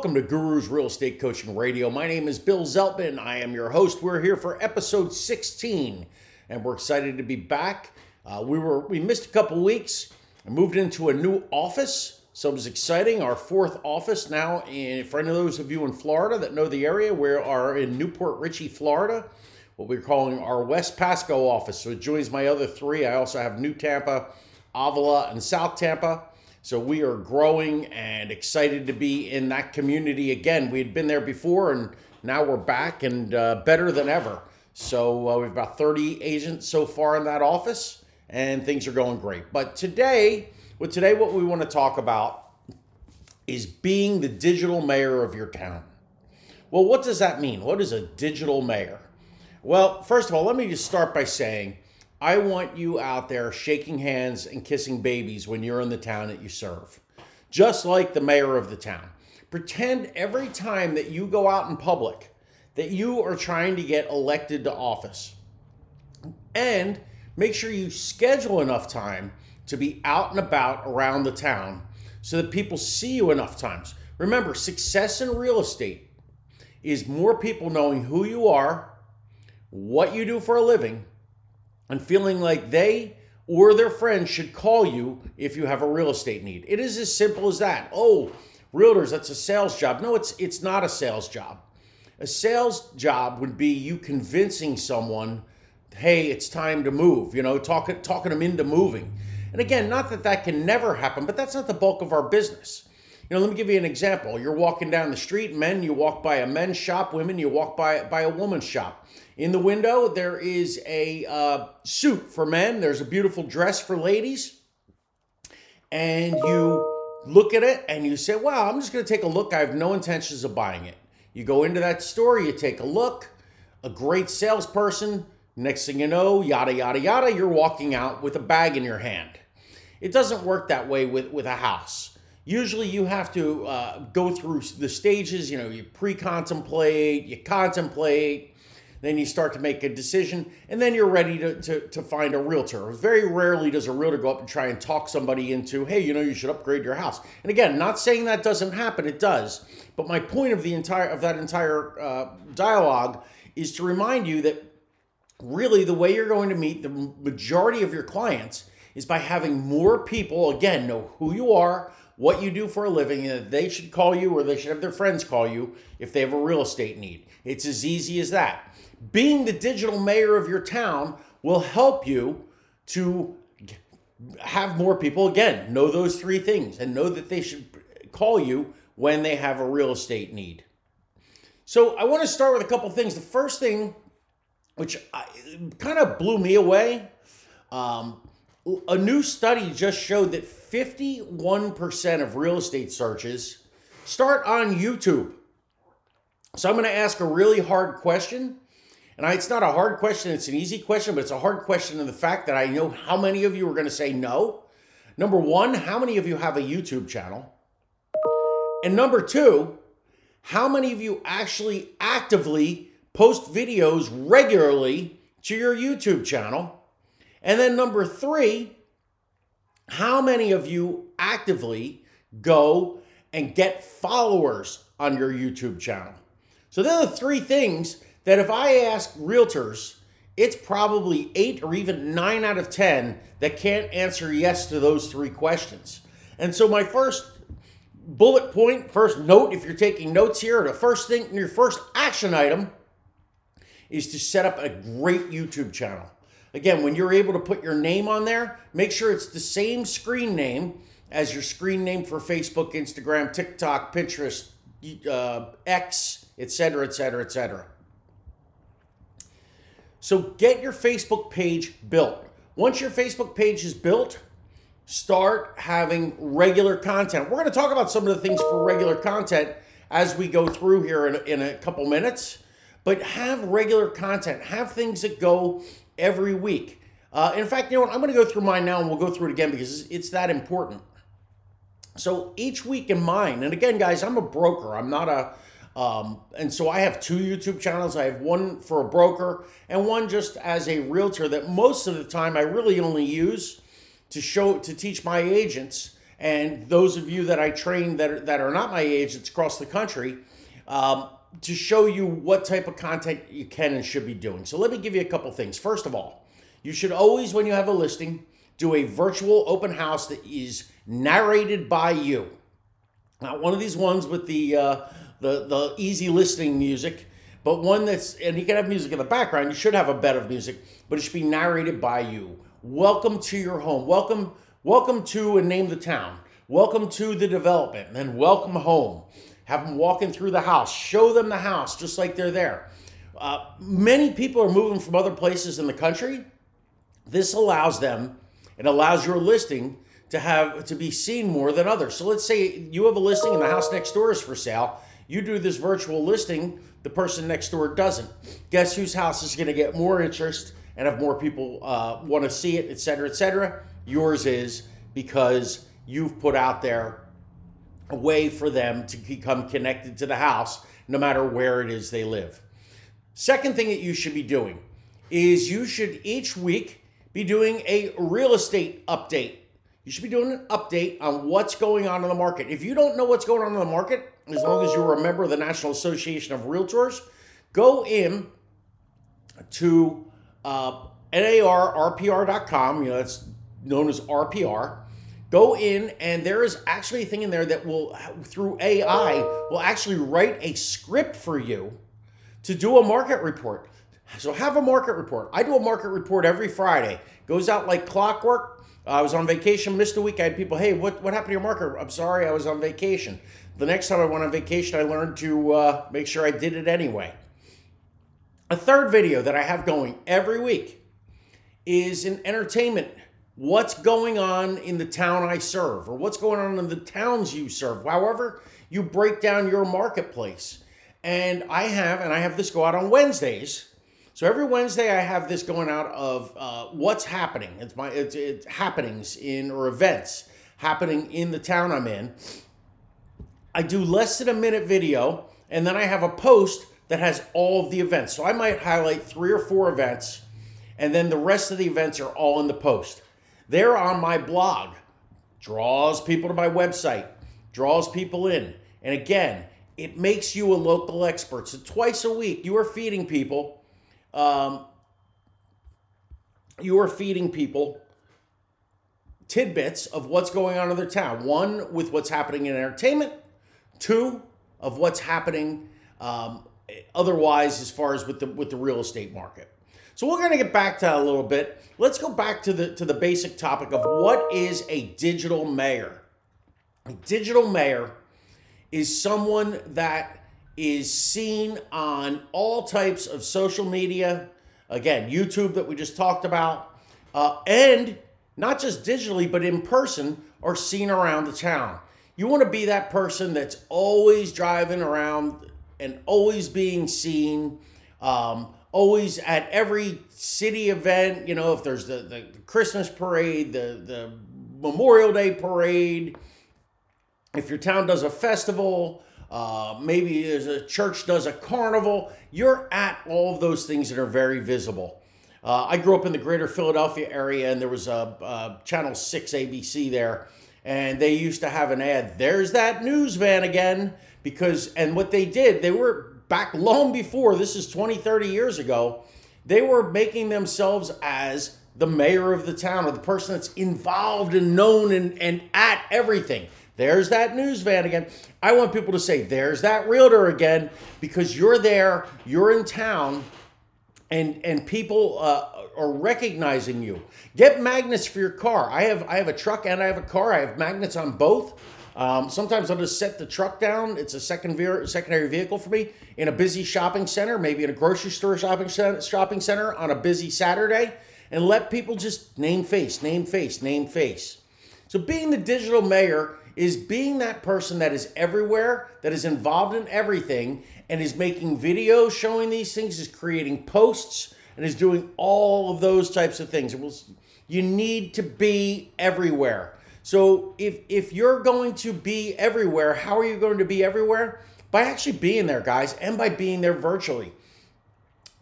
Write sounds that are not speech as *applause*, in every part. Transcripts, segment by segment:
Welcome to Guru's Real Estate Coaching Radio. My name is Bill Zeltman. I am your host. We're here for episode 16, and we're excited to be back. Uh, we were we missed a couple weeks. I moved into a new office, so it was exciting. Our fourth office now. And for any of those of you in Florida that know the area, we are in New Port Richey, Florida. What we're calling our West Pasco office. So it joins my other three. I also have New Tampa, Avila, and South Tampa. So we are growing and excited to be in that community again. We had been there before and now we're back and uh, better than ever. So uh, we've about 30 agents so far in that office and things are going great. But today, well, today what we want to talk about is being the digital mayor of your town. Well, what does that mean? What is a digital mayor? Well, first of all, let me just start by saying I want you out there shaking hands and kissing babies when you're in the town that you serve, just like the mayor of the town. Pretend every time that you go out in public that you are trying to get elected to office. And make sure you schedule enough time to be out and about around the town so that people see you enough times. Remember, success in real estate is more people knowing who you are, what you do for a living, and feeling like they or their friends should call you if you have a real estate need. It is as simple as that. Oh, realtors, that's a sales job. No, it's it's not a sales job. A sales job would be you convincing someone, "Hey, it's time to move." You know, talking talking them into moving. And again, not that that can never happen, but that's not the bulk of our business. You know, let me give you an example. You're walking down the street, men, you walk by a men's shop, women, you walk by by a woman's shop. In the window, there is a uh, suit for men, there's a beautiful dress for ladies. And you look at it and you say, Wow, I'm just going to take a look. I have no intentions of buying it. You go into that store, you take a look, a great salesperson. Next thing you know, yada, yada, yada, you're walking out with a bag in your hand. It doesn't work that way with, with a house. Usually, you have to uh, go through the stages. You know, you pre contemplate, you contemplate, then you start to make a decision, and then you're ready to, to, to find a realtor. Very rarely does a realtor go up and try and talk somebody into, hey, you know, you should upgrade your house. And again, not saying that doesn't happen, it does. But my point of the entire of that entire uh, dialogue is to remind you that really the way you're going to meet the majority of your clients is by having more people again know who you are what you do for a living and that they should call you or they should have their friends call you if they have a real estate need it's as easy as that being the digital mayor of your town will help you to have more people again know those three things and know that they should call you when they have a real estate need. So I want to start with a couple things. The first thing, which kind of blew me away, um, a new study just showed that 51% of real estate searches start on YouTube. So I'm going to ask a really hard question and I, it's not a hard question, it's an easy question, but it's a hard question in the fact that I know how many of you are going to say no. Number one, how many of you have a YouTube channel? And number two, how many of you actually actively post videos regularly to your YouTube channel? And then number three, how many of you actively go and get followers on your YouTube channel? So, there are three things that if I ask realtors, it's probably eight or even nine out of 10 that can't answer yes to those three questions. And so, my first bullet point, first note, if you're taking notes here, the first thing, your first action item is to set up a great YouTube channel. Again, when you're able to put your name on there, make sure it's the same screen name as your screen name for Facebook, Instagram, TikTok, Pinterest, uh, X, etc., etc., etc. So get your Facebook page built. Once your Facebook page is built, start having regular content. We're going to talk about some of the things for regular content as we go through here in, in a couple minutes. But have regular content, have things that go every week. Uh, in fact, you know what? I'm going to go through mine now and we'll go through it again because it's that important. So each week in mine, and again, guys, I'm a broker. I'm not a um, and so I have two YouTube channels. I have one for a broker and one just as a realtor that most of the time I really only use to show to teach my agents and those of you that I train that are, that are not my agents across the country, um, to show you what type of content you can and should be doing. So let me give you a couple things. First of all, you should always, when you have a listing, do a virtual open house that is narrated by you. Not one of these ones with the uh, the the easy listening music, but one that's and you can have music in the background. You should have a bed of music, but it should be narrated by you. Welcome to your home. Welcome, welcome to and name the town. Welcome to the development, and then welcome home. Have them walking through the house. Show them the house just like they're there. Uh, many people are moving from other places in the country. This allows them, it allows your listing to have to be seen more than others. So let's say you have a listing and the house next door is for sale. You do this virtual listing, the person next door doesn't. Guess whose house is going to get more interest and have more people uh, want to see it, et cetera, et cetera? Yours is because you've put out there a way for them to become connected to the house no matter where it is they live. Second thing that you should be doing is you should each week be doing a real estate update you should be doing an update on what's going on in the market. If you don't know what's going on in the market, as long as you're a member of the National Association of Realtors, go in to uh, NARRPR.com, you know, that's known as RPR. Go in, and there is actually a thing in there that will, through AI, will actually write a script for you to do a market report. So have a market report. I do a market report every Friday. Goes out like clockwork. I was on vacation, missed a week. I had people, hey, what, what happened to your market I'm sorry, I was on vacation. The next time I went on vacation, I learned to uh, make sure I did it anyway. A third video that I have going every week is an entertainment. What's going on in the town I serve, or what's going on in the towns you serve, however, you break down your marketplace. And I have, and I have this go out on Wednesdays so every Wednesday I have this going out of uh, what's happening. It's my it's, it's happenings in or events happening in the town I'm in. I do less than a minute video, and then I have a post that has all of the events. So I might highlight three or four events, and then the rest of the events are all in the post. They're on my blog. Draws people to my website, draws people in. And again, it makes you a local expert. So twice a week, you are feeding people um, you are feeding people tidbits of what's going on in their town. One, with what's happening in entertainment. Two, of what's happening um, otherwise as far as with the with the real estate market. So we're going to get back to that a little bit. Let's go back to the to the basic topic of what is a digital mayor. A digital mayor is someone that is seen on all types of social media. Again, YouTube that we just talked about, uh, and not just digitally, but in person, are seen around the town. You want to be that person that's always driving around and always being seen, um, always at every city event. You know, if there's the, the Christmas parade, the, the Memorial Day parade, if your town does a festival, uh, maybe there's a church does a carnival. You're at all of those things that are very visible. Uh, I grew up in the greater Philadelphia area, and there was a, a, Channel 6 ABC there, and they used to have an ad, There's that news van again. Because, and what they did, they were back long before, this is 20, 30 years ago, they were making themselves as the mayor of the town or the person that's involved and known and, and at everything. There's that news van again. I want people to say, there's that realtor again, because you're there, you're in town, and and people uh, are recognizing you. Get magnets for your car. I have I have a truck and I have a car. I have magnets on both. Um, sometimes I'll just set the truck down. It's a second ve- secondary vehicle for me in a busy shopping center, maybe in a grocery store shopping center, shopping center on a busy Saturday, and let people just name face, name face, name face. So being the digital mayor is being that person that is everywhere, that is involved in everything, and is making videos showing these things, is creating posts, and is doing all of those types of things. You need to be everywhere. So if if you're going to be everywhere, how are you going to be everywhere? By actually being there, guys, and by being there virtually.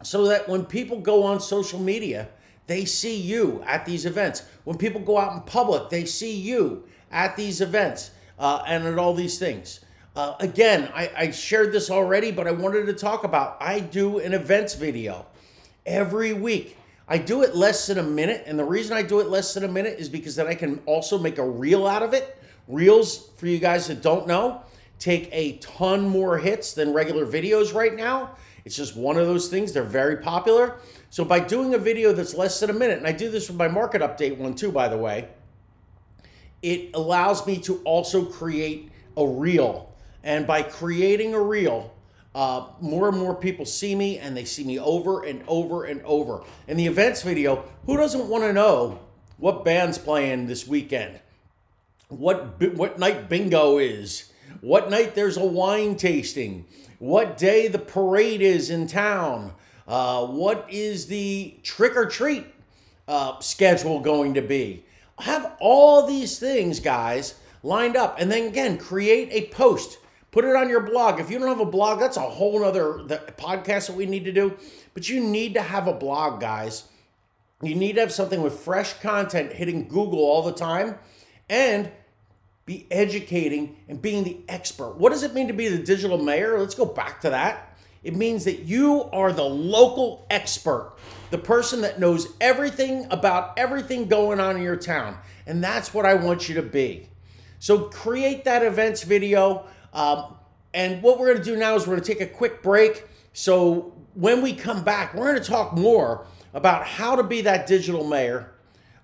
So that when people go on social media, they see you at these events. When people go out in public, they see you at these events uh, and at all these things. Uh, again, I, I shared this already, but I wanted to talk about I do an events video every week. I do it less than a minute, and the reason I do it less than a minute is because then I can also make a reel out of it. Reels, for you guys that don't know, take a ton more hits than regular videos right now. It's just one of those things. They're very popular. So by doing a video that's less than a minute, and I do this with my market update one too, by the way, it allows me to also create a reel. And by creating a reel, uh, more and more people see me and they see me over and over and over. In the events video, who doesn't want to know what band's playing this weekend? What, what night bingo is? What night there's a wine tasting? What day the parade is in town? Uh, what is the trick or treat uh, schedule going to be? Have all these things, guys, lined up. And then again, create a post Put it on your blog. If you don't have a blog, that's a whole other podcast that we need to do. But you need to have a blog, guys. You need to have something with fresh content hitting Google all the time and be educating and being the expert. What does it mean to be the digital mayor? Let's go back to that. It means that you are the local expert, the person that knows everything about everything going on in your town. And that's what I want you to be. So create that events video. Um, and what we're going to do now is we're going to take a quick break. So when we come back, we're going to talk more about how to be that digital mayor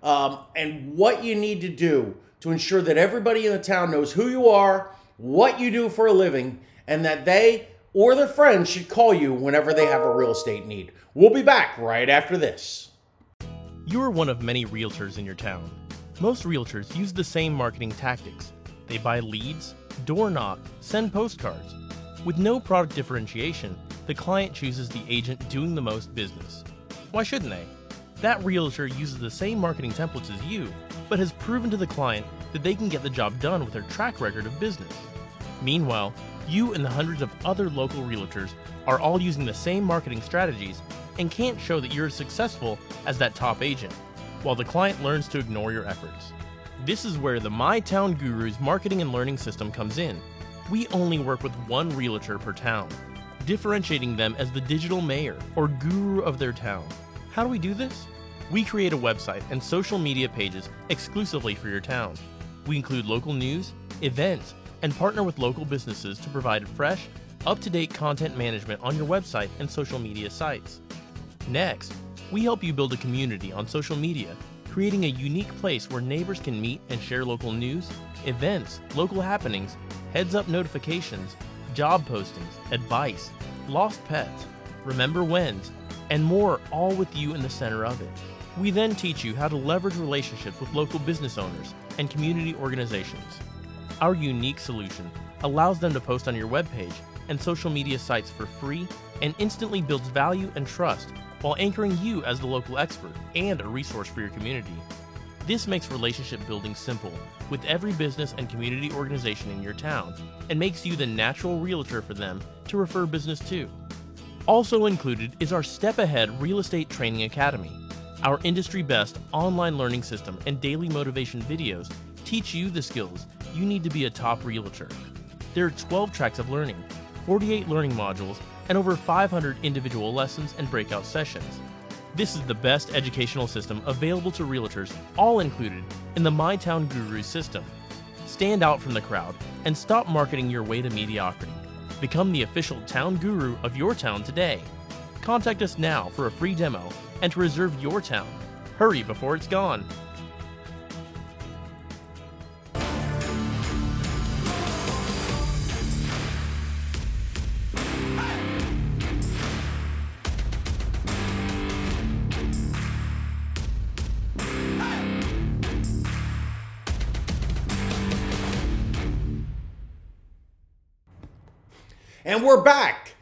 um, and what you need to do to ensure that everybody in the town knows who you are, what you do for a living, and that they or their friends should call you whenever they have a real estate need. We'll be back right after this. You are one of many realtors in your town. Most realtors use the same marketing tactics. They buy leads, door knock, send postcards. With no product differentiation, the client chooses the agent doing the most business. Why shouldn't they? That realtor uses the same marketing templates as you, but has proven to the client that they can get the job done with their track record of business. Meanwhile, you and the hundreds of other local realtors are all using the same marketing strategies and can't show that you're as successful as that top agent, while the client learns to ignore your efforts. This is where the My Town Gurus marketing and learning system comes in. We only work with one realtor per town, differentiating them as the digital mayor or guru of their town. How do we do this? We create a website and social media pages exclusively for your town. We include local news, events, and partner with local businesses to provide fresh, up to date content management on your website and social media sites. Next, we help you build a community on social media creating a unique place where neighbors can meet and share local news, events, local happenings, heads up notifications, job postings, advice, lost pets, remember whens, and more, all with you in the center of it. We then teach you how to leverage relationships with local business owners and community organizations. Our unique solution allows them to post on your webpage and social media sites for free and instantly builds value and trust while anchoring you as the local expert and a resource for your community. This makes relationship building simple with every business and community organization in your town and makes you the natural realtor for them to refer business to. Also included is our Step Ahead Real Estate Training Academy. Our industry best online learning system and daily motivation videos teach you the skills you need to be a top realtor. There are 12 tracks of learning, 48 learning modules, and over 500 individual lessons and breakout sessions. This is the best educational system available to realtors, all included in the MyTown Guru system. Stand out from the crowd and stop marketing your way to mediocrity. Become the official town guru of your town today. Contact us now for a free demo and to reserve your town. Hurry before it's gone. And we're back.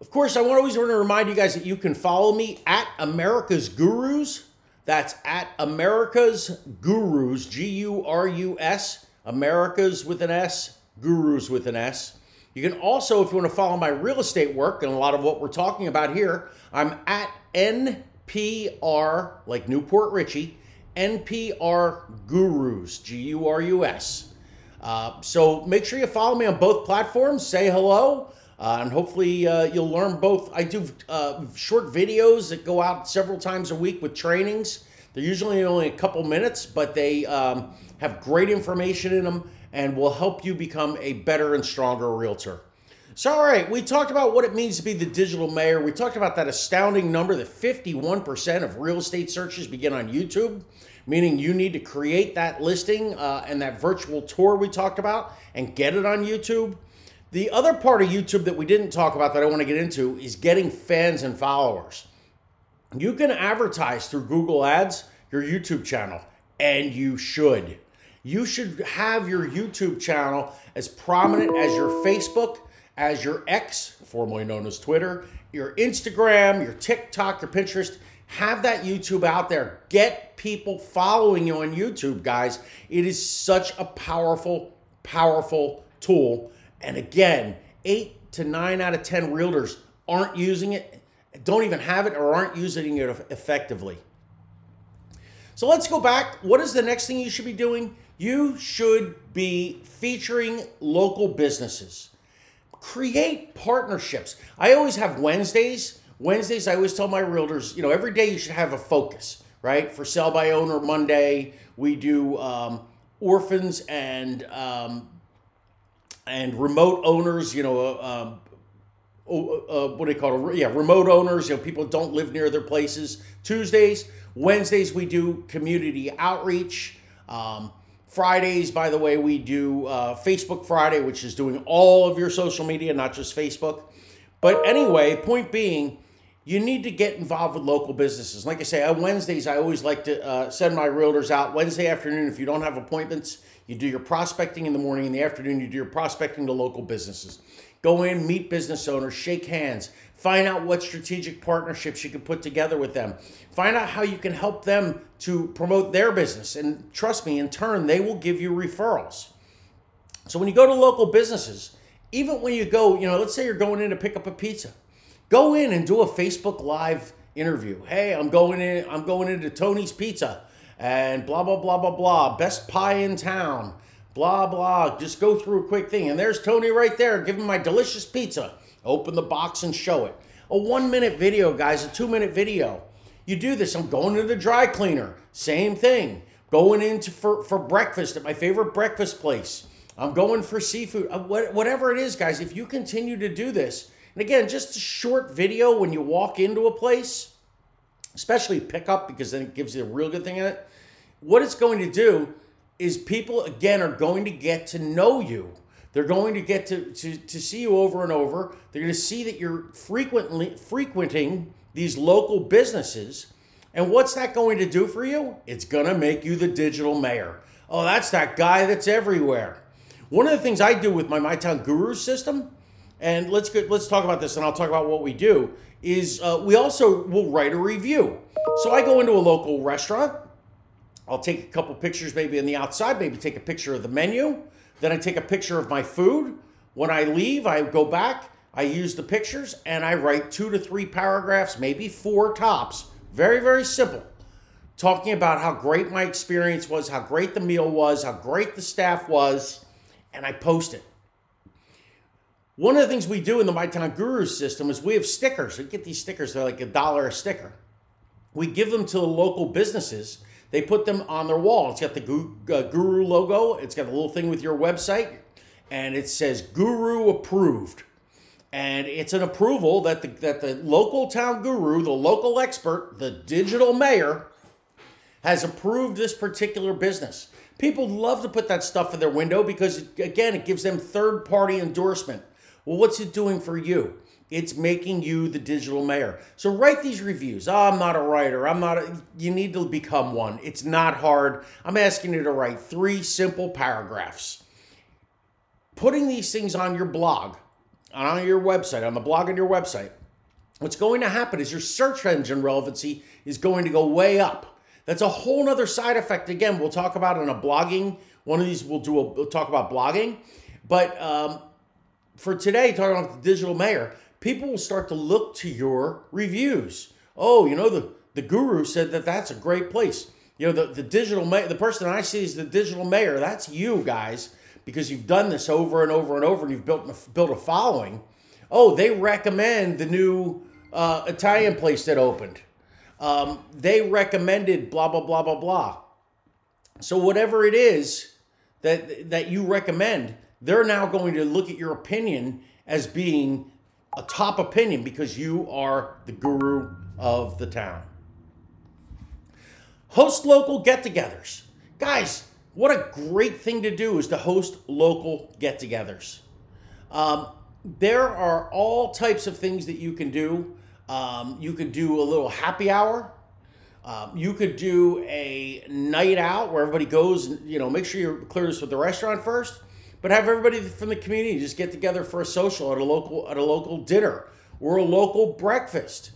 Of course, I always want to remind you guys that you can follow me at America's Gurus. That's at America's Gurus, G U R U S, America's with an S, Gurus with an S. You can also, if you want to follow my real estate work and a lot of what we're talking about here, I'm at NPR, like New Port Richey, NPR Gurus, G U R U S. Uh, so make sure you follow me on both platforms. Say hello, uh, and hopefully uh, you'll learn both. I do uh, short videos that go out several times a week with trainings. They're usually only a couple minutes, but they um, have great information in them and will help you become a better and stronger realtor. So, all right, we talked about what it means to be the digital mayor. We talked about that astounding number that 51% of real estate searches begin on YouTube, meaning you need to create that listing uh, and that virtual tour we talked about and get it on YouTube. The other part of YouTube that we didn't talk about that I want to get into is getting fans and followers. You can advertise through Google Ads your YouTube channel, and you should. You should have your YouTube channel as prominent as your Facebook, as your X, formerly known as Twitter, your Instagram, your TikTok, your Pinterest. Have that YouTube out there. Get people following you on YouTube, guys. It is such a powerful, powerful tool. And again, eight to nine out of 10 realtors aren't using it don't even have it or aren't using it effectively. So let's go back. What is the next thing you should be doing? You should be featuring local businesses. Create partnerships. I always have Wednesdays. Wednesdays, I always tell my realtors, you know, every day you should have a focus, right? For Sell by Owner Monday, we do um, orphans and um, and remote owners, you know, uh, um, uh, what do they call it? Yeah, remote owners. You know, people don't live near their places. Tuesdays, Wednesdays we do community outreach. Um, Fridays, by the way, we do uh, Facebook Friday, which is doing all of your social media, not just Facebook. But anyway, point being, you need to get involved with local businesses. Like I say, on Wednesdays, I always like to uh, send my realtors out. Wednesday afternoon, if you don't have appointments, you do your prospecting in the morning. In the afternoon, you do your prospecting to local businesses. Go in, meet business owners, shake hands, find out what strategic partnerships you can put together with them. Find out how you can help them to promote their business. And trust me, in turn, they will give you referrals. So when you go to local businesses, even when you go, you know, let's say you're going in to pick up a pizza, go in and do a Facebook Live interview. Hey, I'm going in, I'm going into Tony's Pizza and blah, blah, blah, blah, blah. Best pie in town blah, blah. Just go through a quick thing. And there's Tony right there. Give him my delicious pizza. Open the box and show it. A one minute video, guys, a two minute video. You do this. I'm going to the dry cleaner. Same thing. Going into for, for breakfast at my favorite breakfast place. I'm going for seafood. Uh, whatever it is, guys, if you continue to do this, and again, just a short video when you walk into a place, especially pickup because then it gives you a real good thing in it. What it's going to do is people again are going to get to know you. They're going to get to, to, to see you over and over. They're going to see that you're frequently frequenting these local businesses. And what's that going to do for you? It's going to make you the digital mayor. Oh, that's that guy that's everywhere. One of the things I do with my MyTown Guru system, and let's get, let's talk about this, and I'll talk about what we do. Is uh, we also will write a review. So I go into a local restaurant, I'll take a couple pictures maybe on the outside, maybe take a picture of the menu. Then I take a picture of my food. When I leave, I go back, I use the pictures, and I write two to three paragraphs, maybe four tops. Very, very simple. Talking about how great my experience was, how great the meal was, how great the staff was, and I post it. One of the things we do in the MyTown Guru system is we have stickers. We get these stickers, they're like a dollar a sticker. We give them to the local businesses they put them on their wall. It's got the uh, Guru logo. It's got a little thing with your website, and it says Guru approved. And it's an approval that the, that the local town guru, the local expert, the digital mayor, has approved this particular business. People love to put that stuff in their window because, again, it gives them third party endorsement. Well, what's it doing for you? It's making you the digital mayor. So write these reviews. Oh, I'm not a writer. I'm not a, you need to become one. It's not hard. I'm asking you to write three simple paragraphs. Putting these things on your blog, on your website, on the blog on your website, what's going to happen is your search engine relevancy is going to go way up. That's a whole nother side effect. Again, we'll talk about in a blogging. One of these we'll do a we'll talk about blogging. But um, for today, talking about the digital mayor, people will start to look to your reviews. Oh, you know, the, the guru said that that's a great place. You know, the, the digital mayor, the person I see is the digital mayor. That's you guys because you've done this over and over and over and you've built, built a following. Oh, they recommend the new uh, Italian place that opened. Um, they recommended blah, blah, blah, blah, blah. So, whatever it is that, that you recommend, they're now going to look at your opinion as being a top opinion because you are the guru of the town. Host local get togethers. Guys, what a great thing to do is to host local get togethers. Um, there are all types of things that you can do. Um, you could do a little happy hour. Um, you could do a night out where everybody goes, you know, make sure you clear this with the restaurant first, but have everybody from the community just get together for a social at a local at a local dinner or a local breakfast.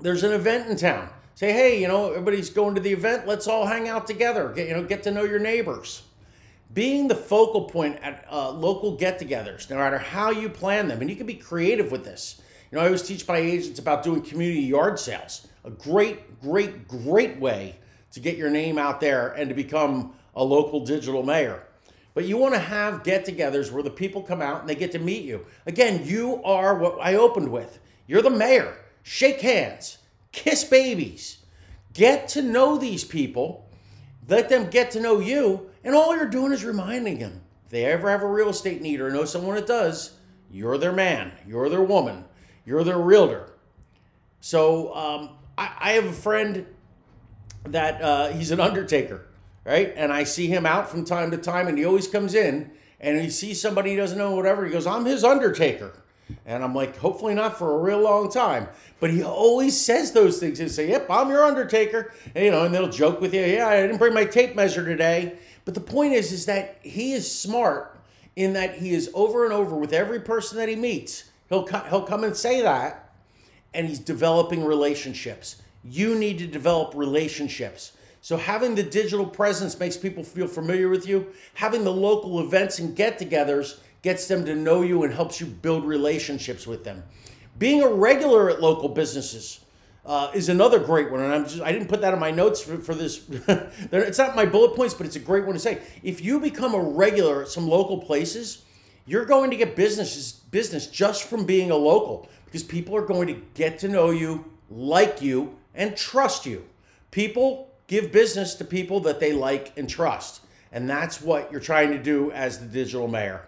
There's an event in town. Say, hey, you know, everybody's going to the event. Let's all hang out together. Get you know, get to know your neighbors. Being the focal point at uh, local get-togethers, no matter how you plan them, and you can be creative with this. You know, I always teach my agents about doing community yard sales. A great, great, great way to get your name out there and to become a local digital mayor. But you want to have get togethers where the people come out and they get to meet you. Again, you are what I opened with. You're the mayor. Shake hands, kiss babies, get to know these people, let them get to know you, and all you're doing is reminding them. If they ever have a real estate need or know someone that does, you're their man, you're their woman, you're their realtor. So um, I, I, have a friend that uh, he's an undertaker right? And I see him out from time to time, and he always comes in and he sees somebody he doesn't know, whatever. He goes, I'm his undertaker. And I'm like, hopefully not for a real long time. But he always says those things and say, Yep, I'm your undertaker. And, you know, and they'll joke with you, Yeah, I didn't bring my tape measure today. But the point is, is that he is smart in that he is over and over with every person that he meets. He'll, he'll come and say that, and he's developing relationships. You need to develop relationships. So having the digital presence makes people feel familiar with you. Having the local events and get-togethers gets them to know you and helps you build relationships with them. Being a regular at local businesses uh, is another great one, and I'm just, I didn't put that in my notes for, for this. *laughs* it's not my bullet points, but it's a great one to say. If you become a regular at some local places, you're going to get businesses business just from being a local because people are going to get to know you, like you, and trust you. People give business to people that they like and trust. And that's what you're trying to do as the digital mayor.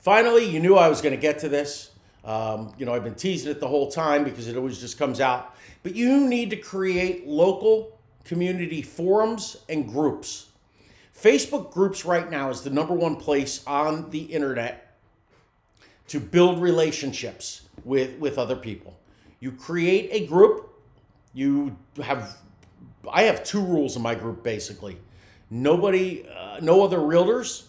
Finally, you knew I was going to get to this. Um, you know, I've been teasing it the whole time because it always just comes out. But you need to create local community forums and groups. Facebook groups right now is the number one place on the internet to build relationships with, with other people. You create a group, you have I have two rules in my group basically. Nobody, uh, no other realtors,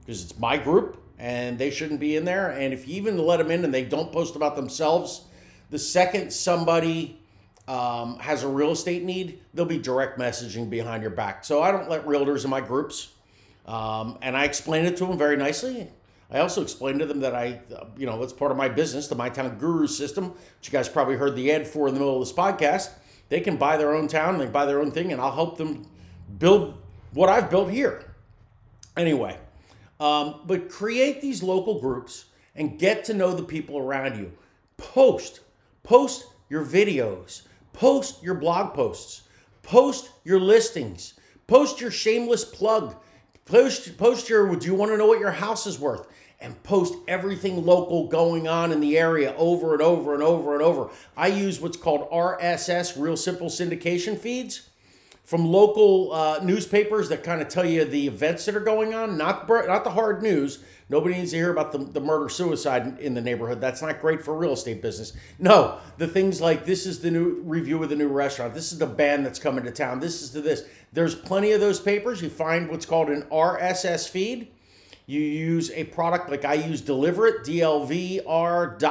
because it's my group and they shouldn't be in there. And if you even let them in and they don't post about themselves, the second somebody um, has a real estate need, they'll be direct messaging behind your back. So I don't let realtors in my groups. Um, and I explain it to them very nicely. I also explained to them that I, uh, you know, it's part of my business, the My Town Guru system, which you guys probably heard the ad for in the middle of this podcast. They can buy their own town, they can buy their own thing, and I'll help them build what I've built here. Anyway, um, but create these local groups and get to know the people around you. Post, post your videos, post your blog posts, post your listings, post your shameless plug, post, post your, do you want to know what your house is worth? And post everything local going on in the area over and over and over and over. I use what's called RSS, Real Simple Syndication feeds from local uh, newspapers that kind of tell you the events that are going on, not, not the hard news. Nobody needs to hear about the, the murder suicide in the neighborhood. That's not great for real estate business. No, the things like this is the new review of the new restaurant. This is the band that's coming to town. This is the this. There's plenty of those papers. You find what's called an RSS feed you use a product like I use Deliverr.it, D-L-V-R.it,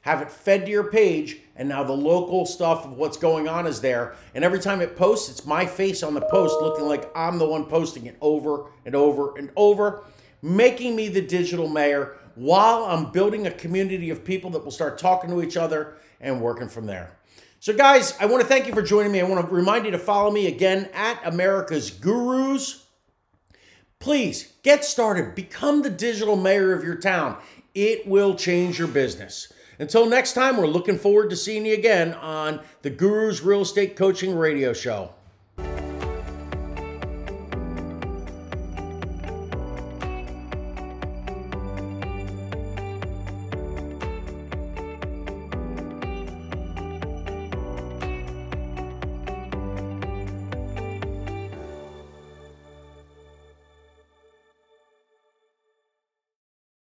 have it fed to your page, and now the local stuff of what's going on is there. And every time it posts, it's my face on the post looking like I'm the one posting it over and over and over, making me the digital mayor while I'm building a community of people that will start talking to each other and working from there. So, guys, I want to thank you for joining me. I want to remind you to follow me again at America's Gurus. Please get started. Become the digital mayor of your town. It will change your business. Until next time, we're looking forward to seeing you again on the Gurus Real Estate Coaching Radio Show.